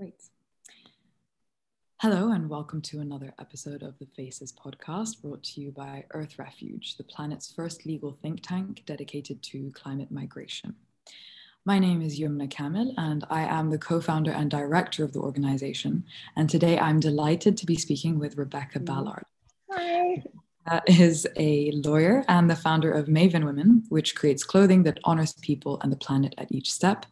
Great. Hello, and welcome to another episode of the Faces podcast brought to you by Earth Refuge, the planet's first legal think tank dedicated to climate migration. My name is Yumna Kamil, and I am the co founder and director of the organization. And today I'm delighted to be speaking with Rebecca mm-hmm. Ballard. Is a lawyer and the founder of Maven Women, which creates clothing that honors people and the planet at each step.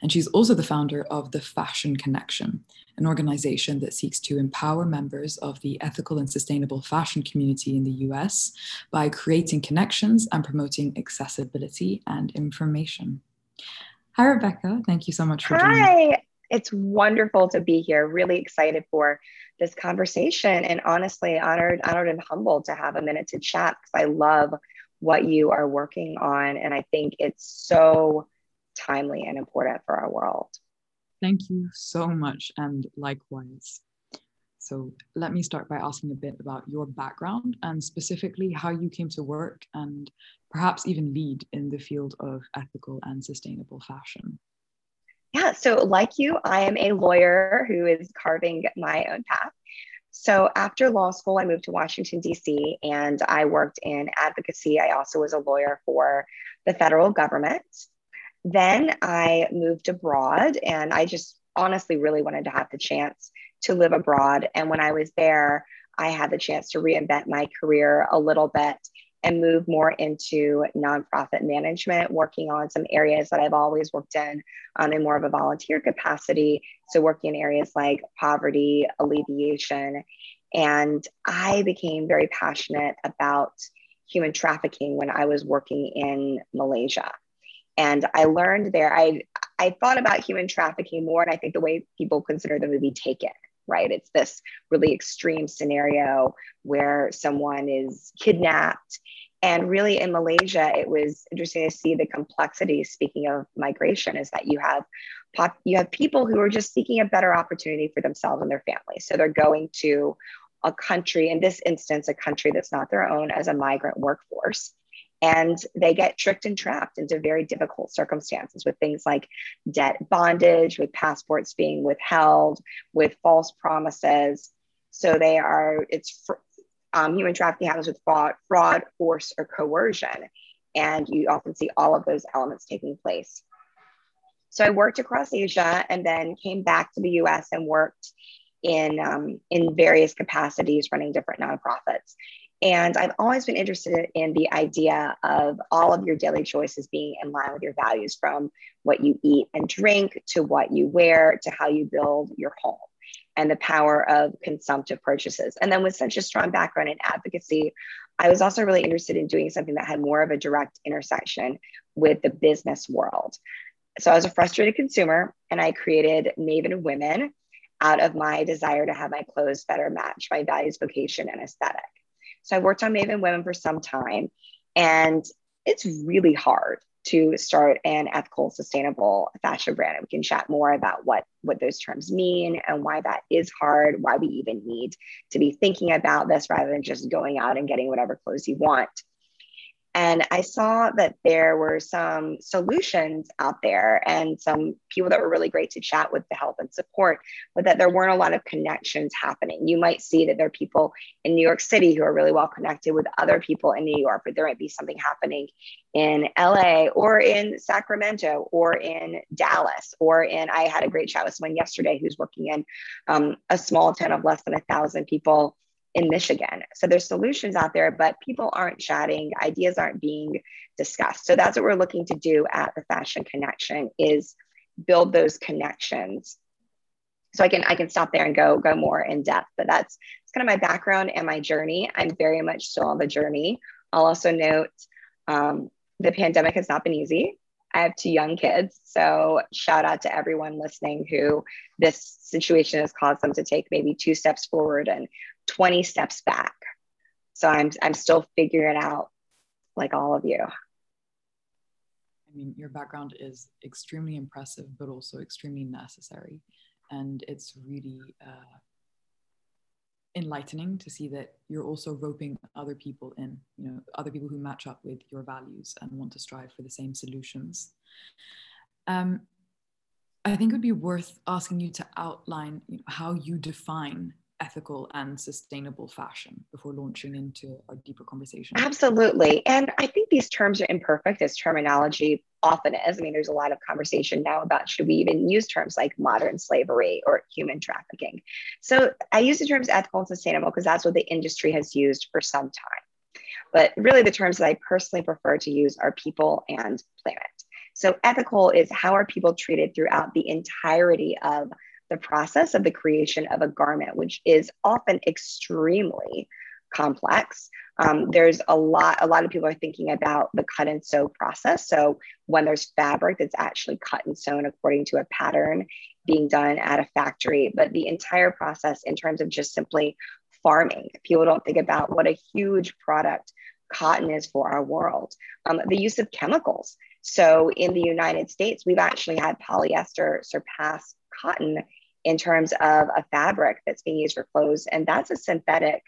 And she's also the founder of the Fashion Connection, an organization that seeks to empower members of the ethical and sustainable fashion community in the US by creating connections and promoting accessibility and information. Hi, Rebecca. Thank you so much for joining. Hi. It's wonderful to be here. Really excited for this conversation and honestly honored, honored and humbled to have a minute to chat because I love what you are working on. And I think it's so timely and important for our world. Thank you so much, and likewise. So, let me start by asking a bit about your background and specifically how you came to work and perhaps even lead in the field of ethical and sustainable fashion. Yeah, so like you, I am a lawyer who is carving my own path. So after law school, I moved to Washington, D.C., and I worked in advocacy. I also was a lawyer for the federal government. Then I moved abroad and I just honestly really wanted to have the chance to live abroad. And when I was there, I had the chance to reinvent my career a little bit and move more into nonprofit management, working on some areas that I've always worked in um, in more of a volunteer capacity. So, working in areas like poverty alleviation. And I became very passionate about human trafficking when I was working in Malaysia and i learned there i i thought about human trafficking more and i think the way people consider the movie taken right? It's this really extreme scenario where someone is kidnapped. And really in malaysia it was interesting to see the complexity speaking of migration is that you have pop, you have people who are just seeking a better opportunity for themselves and their families so they're going to a country in this instance a country that's not their own as a migrant workforce and they get tricked and trapped into very difficult circumstances with things like debt bondage, with passports being withheld, with false promises. So they are, it's um, human trafficking happens with fraud, fraud, force, or coercion. And you often see all of those elements taking place. So I worked across Asia and then came back to the US and worked in, um, in various capacities running different nonprofits. And I've always been interested in the idea of all of your daily choices being in line with your values from what you eat and drink to what you wear to how you build your home and the power of consumptive purchases. And then with such a strong background in advocacy, I was also really interested in doing something that had more of a direct intersection with the business world. So I was a frustrated consumer and I created Maven Women out of my desire to have my clothes better match my values, vocation, and aesthetic. So I worked on Maven Women for some time, and it's really hard to start an ethical, sustainable fashion brand. And we can chat more about what, what those terms mean and why that is hard, why we even need to be thinking about this rather than just going out and getting whatever clothes you want. And I saw that there were some solutions out there and some people that were really great to chat with to help and support, but that there weren't a lot of connections happening. You might see that there are people in New York City who are really well connected with other people in New York, but there might be something happening in LA or in Sacramento or in Dallas or in, I had a great chat with someone yesterday who's working in um, a small town of less than a thousand people in Michigan. So there's solutions out there, but people aren't chatting, ideas aren't being discussed. So that's what we're looking to do at the Fashion Connection is build those connections. So I can I can stop there and go go more in depth, but that's it's kind of my background and my journey. I'm very much still on the journey. I'll also note um, the pandemic has not been easy. I have two young kids. So shout out to everyone listening who this situation has caused them to take maybe two steps forward and 20 steps back. So I'm I'm still figuring out like all of you. I mean, your background is extremely impressive, but also extremely necessary. And it's really uh, enlightening to see that you're also roping other people in, you know, other people who match up with your values and want to strive for the same solutions. Um, I think it would be worth asking you to outline you know, how you define ethical and sustainable fashion before launching into a deeper conversation. Absolutely. And I think these terms are imperfect as terminology often is. I mean, there's a lot of conversation now about should we even use terms like modern slavery or human trafficking. So I use the terms ethical and sustainable because that's what the industry has used for some time. But really, the terms that I personally prefer to use are people and planet. So ethical is how are people treated throughout the entirety of the process of the creation of a garment, which is often extremely complex. Um, there's a lot, a lot of people are thinking about the cut and sew process. So when there's fabric that's actually cut and sewn according to a pattern being done at a factory, but the entire process in terms of just simply farming, people don't think about what a huge product cotton is for our world. Um, the use of chemicals. So in the United States, we've actually had polyester surpass cotton in terms of a fabric that's being used for clothes, and that's a synthetic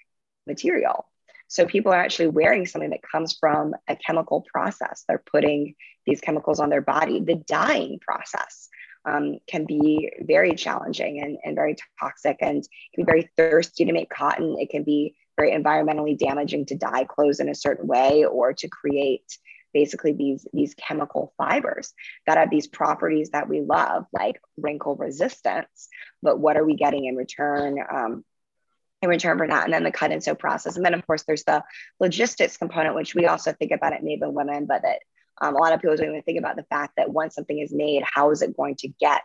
material. So people are actually wearing something that comes from a chemical process. They're putting these chemicals on their body. The dyeing process um, can be very challenging and, and very toxic and can be very thirsty to make cotton. It can be very environmentally damaging to dye clothes in a certain way or to create basically these these chemical fibers that have these properties that we love like wrinkle resistance but what are we getting in return um, in return for that and then the cut and sew process and then of course there's the logistics component which we also think about at Maven Women but that um, a lot of people don't even think about the fact that once something is made how is it going to get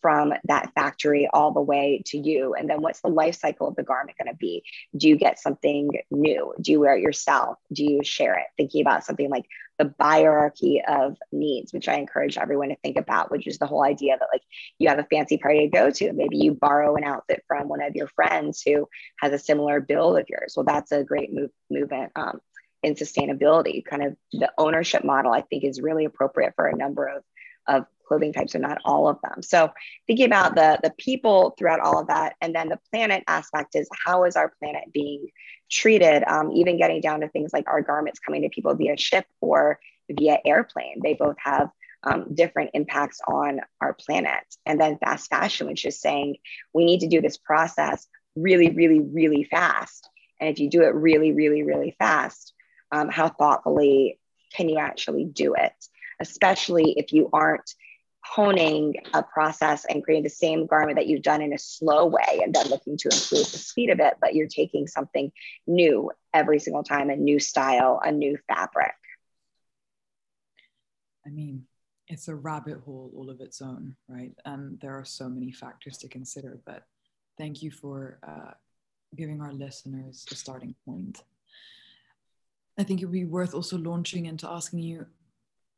from that factory all the way to you? And then what's the life cycle of the garment going to be? Do you get something new? Do you wear it yourself? Do you share it? Thinking about something like the hierarchy of needs, which I encourage everyone to think about, which is the whole idea that like you have a fancy party to go to. Maybe you borrow an outfit from one of your friends who has a similar build of yours. Well, that's a great move movement. Um, in sustainability, kind of the ownership model, I think is really appropriate for a number of, of clothing types are not all of them. So thinking about the, the people throughout all of that, and then the planet aspect is how is our planet being treated, um, even getting down to things like our garments coming to people via ship or via airplane. They both have um, different impacts on our planet. And then fast fashion, which is saying we need to do this process really, really, really fast. And if you do it really, really, really fast, um, how thoughtfully can you actually do it? Especially if you aren't honing a process and creating the same garment that you've done in a slow way and then looking to improve the speed of it, but you're taking something new every single time, a new style, a new fabric. I mean, it's a rabbit hole all of its own, right? And there are so many factors to consider, but thank you for uh, giving our listeners a starting point. I think it would be worth also launching into asking you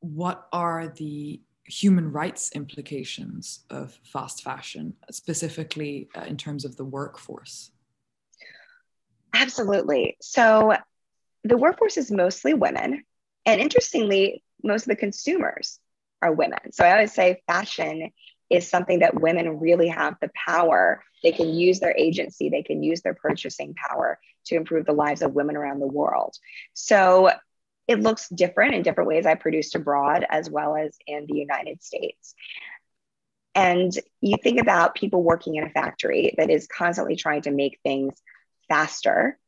what are the human rights implications of fast fashion, specifically uh, in terms of the workforce? Absolutely. So the workforce is mostly women. And interestingly, most of the consumers are women. So I always say fashion is something that women really have the power. They can use their agency, they can use their purchasing power to improve the lives of women around the world. So it looks different in different ways I produced abroad as well as in the United States. And you think about people working in a factory that is constantly trying to make things faster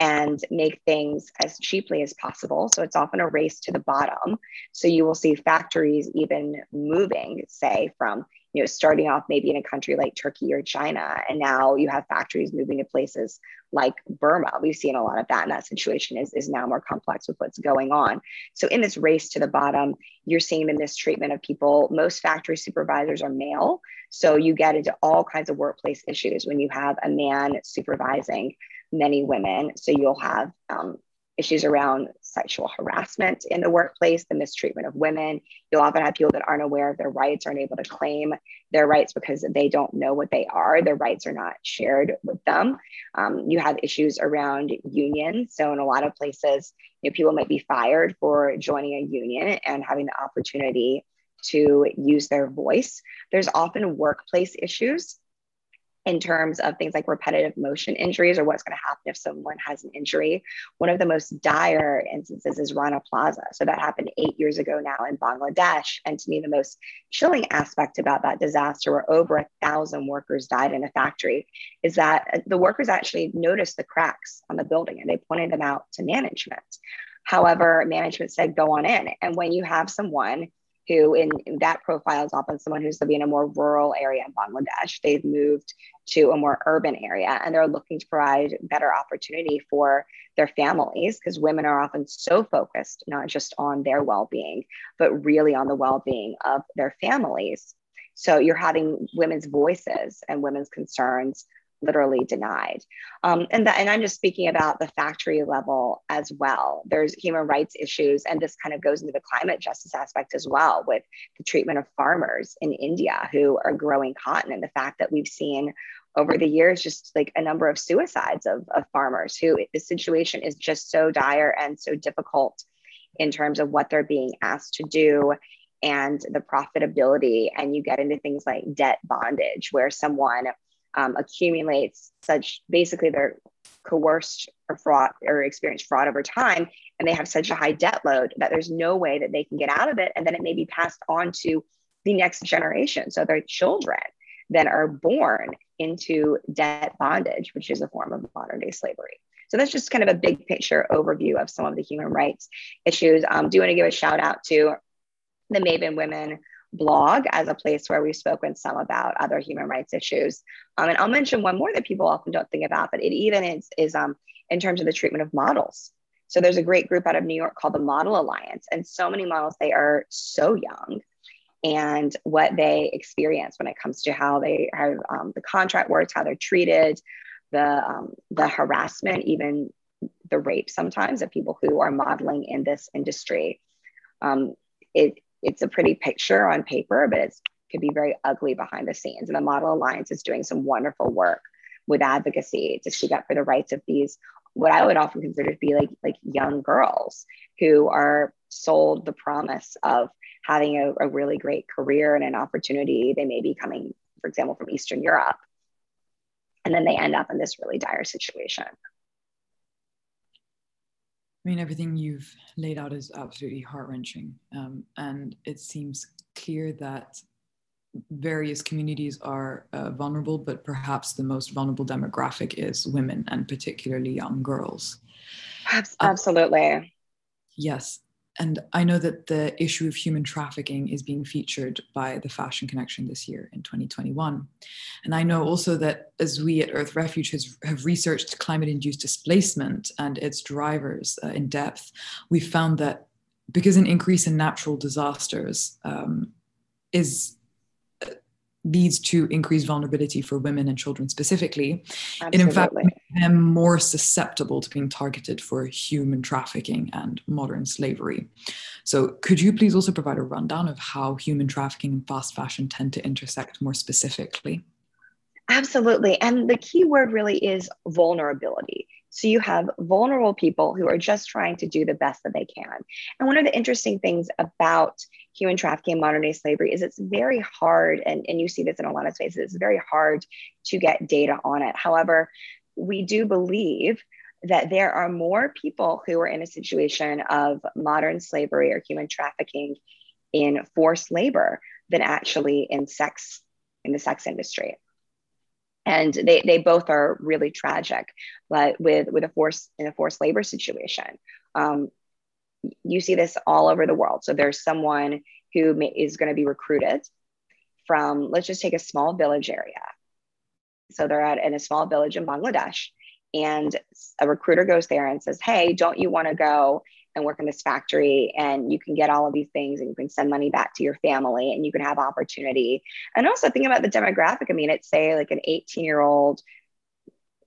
and make things as cheaply as possible. So it's often a race to the bottom. So you will see factories even moving, say, from you know, starting off maybe in a country like Turkey or China, and now you have factories moving to places like Burma. We've seen a lot of that, and that situation is, is now more complex with what's going on. So, in this race to the bottom, you're seeing the mistreatment of people. Most factory supervisors are male. So, you get into all kinds of workplace issues when you have a man supervising many women. So, you'll have um, issues around sexual harassment in the workplace, the mistreatment of women. You'll often have people that aren't aware of their rights, aren't able to claim their rights because they don't know what they are. Their rights are not shared with them. Um, you have issues around unions. So, in a lot of places, you know, people might be fired for joining a union and having the opportunity to use their voice. There's often workplace issues in terms of things like repetitive motion injuries or what's going to happen if someone has an injury. One of the most dire instances is Rana Plaza. So that happened eight years ago now in Bangladesh. And to me, the most chilling aspect about that disaster, where over a thousand workers died in a factory, is that uh, the workers actually noticed the cracks on the building and they pointed them out to management. However, management said, go on in. And when you have someone who in, that profile is often someone who's living in a more rural area in Bangladesh. They've moved to a more urban area and they're looking to provide better opportunity for their families because women are often so focused not just on their well-being but really on the well-being of their families. So you're having women's voices and women's concerns literally denied. Um, and that, and I'm just speaking about the factory level as well. There's human rights issues, and this kind of goes into the climate justice aspect as well, with the treatment of farmers in India who are growing cotton, and the fact that we've seen over the years just like a number of suicides of, of farmers who the situation is just so dire and so difficult in terms of what they're being asked to do and the profitability and you get into things like debt bondage where someone um, accumulates such basically they're coerced or fraud or experience fraud over time and they have such a high debt load that there's no way that they can get out of it and then it may be passed on to the next generation. So their children then are born into debt bondage which is a form of modern day slavery. So that's just kind of a big picture overview of some of the human rights issues. Um, do want to give a shout out to the maven women blog as a place where we've spoken some about other human rights issues. Um, and I'll mention one more that people often don't think about, but it even is, is um, in terms of the treatment of models. So there's a great group out of New York called the Model Alliance, and so many models, they are so young and what they experience when it comes to how they have um, the contract works, how they're treated, the, um, the harassment, even the rape sometimes of people who are modeling in this industry. Um, it, it's a pretty picture on paper, but it could be very ugly behind the scenes. And the Model Alliance is doing some wonderful work with advocacy to speak up for the rights of these what I would often consider to be like like young girls who are sold the promise of having a, a really great career and an opportunity. They may be coming, for example, from Eastern Europe. And then they end up in this really dire situation. I mean, everything you've laid out is absolutely heart wrenching. Um, and it seems clear that various communities are uh, vulnerable, but perhaps the most vulnerable demographic is women and particularly young girls. Absolutely. Uh, yes and I know that the issue of human trafficking is being featured by the Fashion Connection this year in 2021. And I know also that as we at Earth Refuge has, have researched climate induced displacement and its drivers uh, in depth, we found that because an increase in natural disasters um, is leads to increased vulnerability for women and children specifically, Absolutely. and in fact them more susceptible to being targeted for human trafficking and modern slavery. So, could you please also provide a rundown of how human trafficking and fast fashion tend to intersect more specifically? Absolutely. And the key word really is vulnerability. So you have vulnerable people who are just trying to do the best that they can. And one of the interesting things about human trafficking and modern day slavery is it's very hard, and, and you see this in a lot of spaces, it's very hard to get data on it. However, we do believe that there are more people who are in a situation of modern slavery or human trafficking in forced labor than actually in sex in the sex industry. And they, they both are really tragic but with with a forced in a forced labor situation. Um, you see this all over the world. So there's someone who may, is going to be recruited from let's just take a small village area so they're at in a small village in bangladesh. And a recruiter goes there and says hey don't you want to go and work in this factory? And you can get all of these things and you can send money back to your family and you can have opportunity. And also think about the demographic. I mean it's say like an 18 year old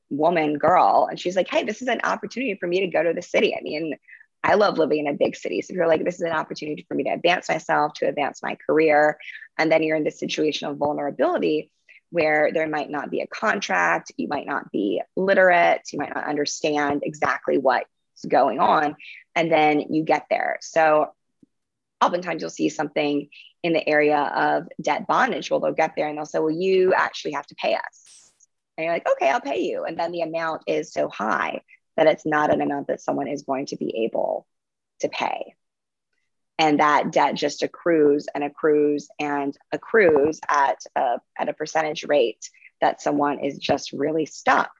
woman girl and she's like hey this is an opportunity for me to go to the city. I mean i love living in a big city. So if you're like this is an opportunity for me to advance myself to advance my career and then you're in this situation of vulnerability where there might not be a contract you might not be literate you might not understand exactly what's going on and then you get there. So oftentimes you'll see something in the area of debt bondage. Well, they'll get there and they'll say, well, you actually have to pay us. And you're like, okay, I'll pay you. And then the amount is so high that it's not an amount that someone is going to be able to pay. And that debt just accrues and accrues and accrues at a, at a percentage rate that someone is just really stuck.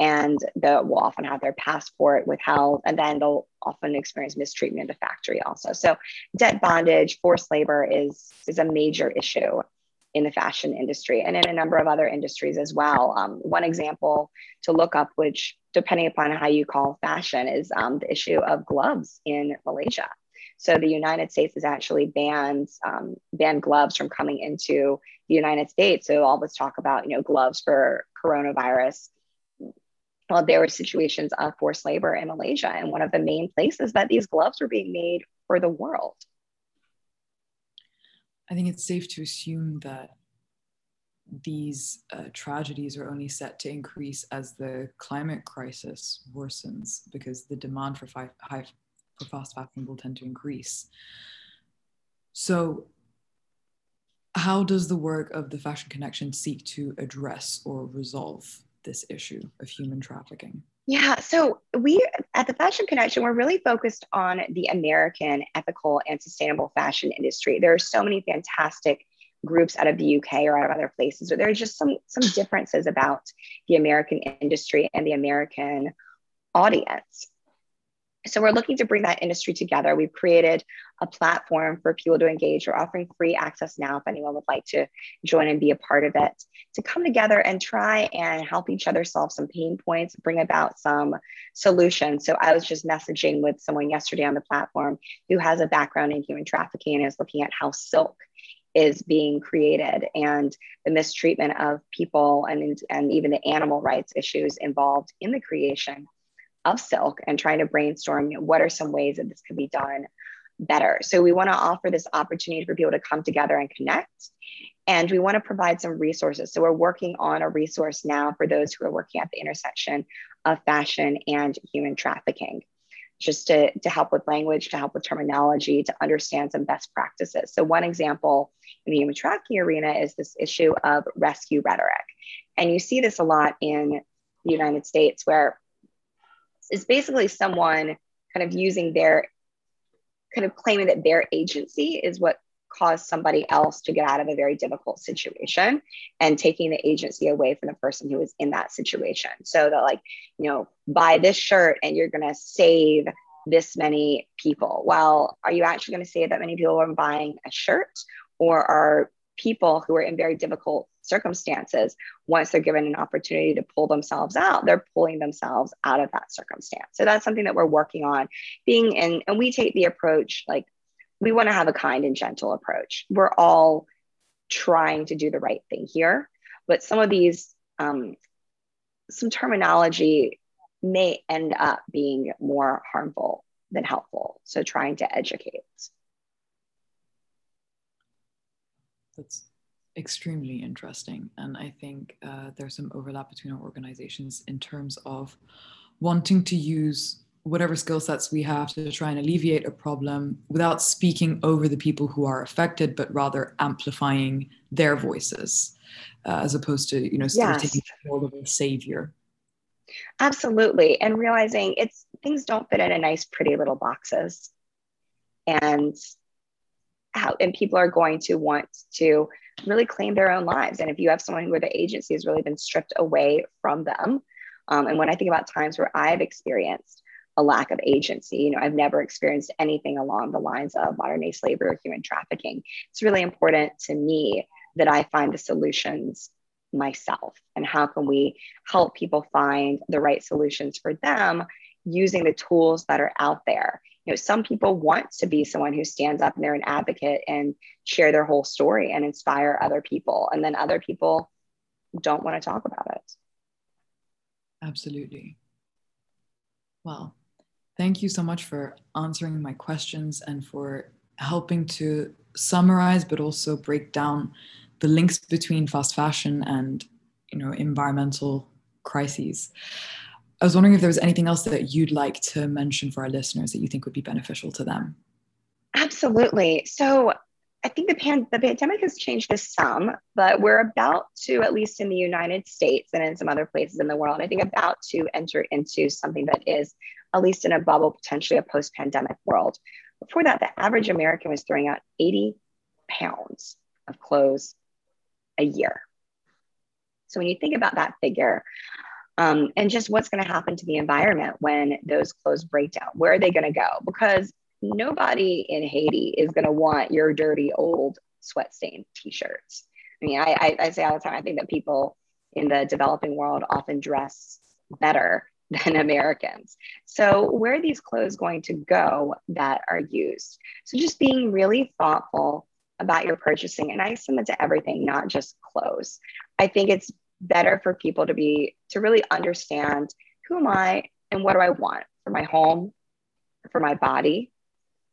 And they will often have their passport withheld, and then they'll often experience mistreatment in the factory also. So, debt bondage, forced labor is, is a major issue in the fashion industry and in a number of other industries as well. Um, one example to look up, which depending upon how you call fashion, is um, the issue of gloves in Malaysia. So the United States has actually banned um, banned gloves from coming into the United States. So all this talk about you know gloves for coronavirus. Well, there were situations of forced labor in Malaysia, and one of the main places that these gloves were being made for the world. I think it's safe to assume that these uh, tragedies are only set to increase as the climate crisis worsens because the demand for fi- high for fast fashion will tend to increase. So, how does the work of the Fashion Connection seek to address or resolve this issue of human trafficking? Yeah, so we at the Fashion Connection, we're really focused on the American ethical and sustainable fashion industry. There are so many fantastic groups out of the UK or out of other places, but there are just some some differences about the American industry and the American audience. So we're looking to bring that industry together. We've created a platform for people to engage. We're offering free access now if anyone would like to join and be a part of it, to come together and try and help each other solve some pain points, bring about some solutions. So I was just messaging with someone yesterday on the platform who has a background in human trafficking and is looking at how silk is being created and the mistreatment of people and, and even the animal rights issues involved in the creation of silk and trying to brainstorm you know, what are some ways that this could be done better. So we want to offer this opportunity for people to come together and connect. And we want to provide some resources. So we're working on a resource now for those who are working at the intersection of fashion and human trafficking, just to, to help with language, to help with terminology, to understand some best practices. So one example in the human trafficking arena is this issue of rescue rhetoric. And you see this a lot in the United States where is basically someone kind of using their kind of claiming that their agency is what caused somebody else to get out of a very difficult situation and taking the agency away from the person who was in that situation. So that like, you know, buy this shirt and you're going to save this many people. Well, are you actually going to save that many people from buying a shirt or are people who are in very difficult circumstances, once they're given an opportunity to pull themselves out, they're pulling themselves out of that circumstance. So that's something that we're working on being in, and we take the approach like we want to have a kind and gentle approach. We're all trying to do the right thing here, but some of these, um, some terminology may end up being more harmful than helpful. So trying to educate. That's extremely interesting. And I think uh, there's some overlap between our organizations in terms of wanting to use whatever skill sets we have to try and alleviate a problem without speaking over the people who are affected, but rather amplifying their voices uh, as opposed to, you know, yes. taking the role of a savior. Absolutely. And realizing it's things don't fit in a nice, pretty little boxes. And how, and people are going to want to really claim their own lives. And if you have someone where the agency has really been stripped away from them, um, and when I think about times where I've experienced a lack of agency, you know, I've never experienced anything along the lines of modern day slavery or human trafficking. It's really important to me that I find the solutions myself and how can we help people find the right solutions for them using the tools that are out there you know some people want to be someone who stands up and they're an advocate and share their whole story and inspire other people. And then other people don't want to talk about it. Absolutely. Well thank you so much for answering my questions and for helping to summarize but also break down the links between fast fashion and you know environmental crises I was wondering if there was anything else that you'd like to mention for our listeners that you think would be beneficial to them. Absolutely. So, I think the, pan- the pandemic has changed this some, but we're about to, at least in the United States and in some other places in the world, I think about to enter into something that is, at least in a bubble, potentially a post pandemic world. Before that, the average American was throwing out 80 pounds of clothes a year. So when you think about that figure, um, and just what's going to happen to the environment when those clothes break down, where are they going to go? Because nobody in Haiti is going to want your dirty old sweat stained t-shirts. I mean, I, I, I say all the time, I think that people in the developing world often dress better than Americans. So, where are these clothes going to go that are used? So, just being really thoughtful about your purchasing, and I that to everything, not just clothes. I think it's better for people to be to really understand who am I and what do I want for my home, for my body,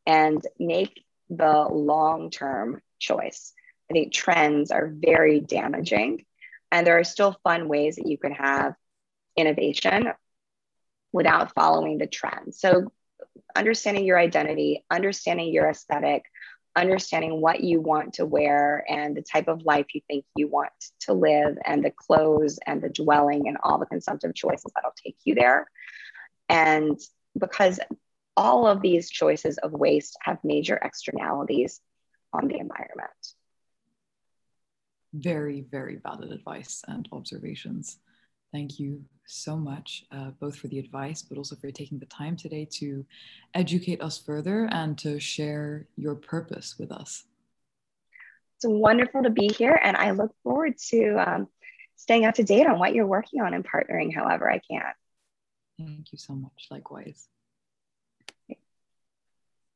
and make the long term choice. I think trends are very damaging, and there are still fun ways that you can have innovation without following the trend. So, understanding your identity, understanding your aesthetic, understanding what you want to wear and the type of life you think you want to live, and the clothes and the dwelling and all the consumptive choices that'll take you there. And because all of these choices of waste have major externalities on the environment. Very, very valid advice and observations. Thank you so much, uh, both for the advice, but also for taking the time today to educate us further and to share your purpose with us. It's wonderful to be here, and I look forward to um, staying up to date on what you're working on and partnering however I can. Thank you so much. Likewise.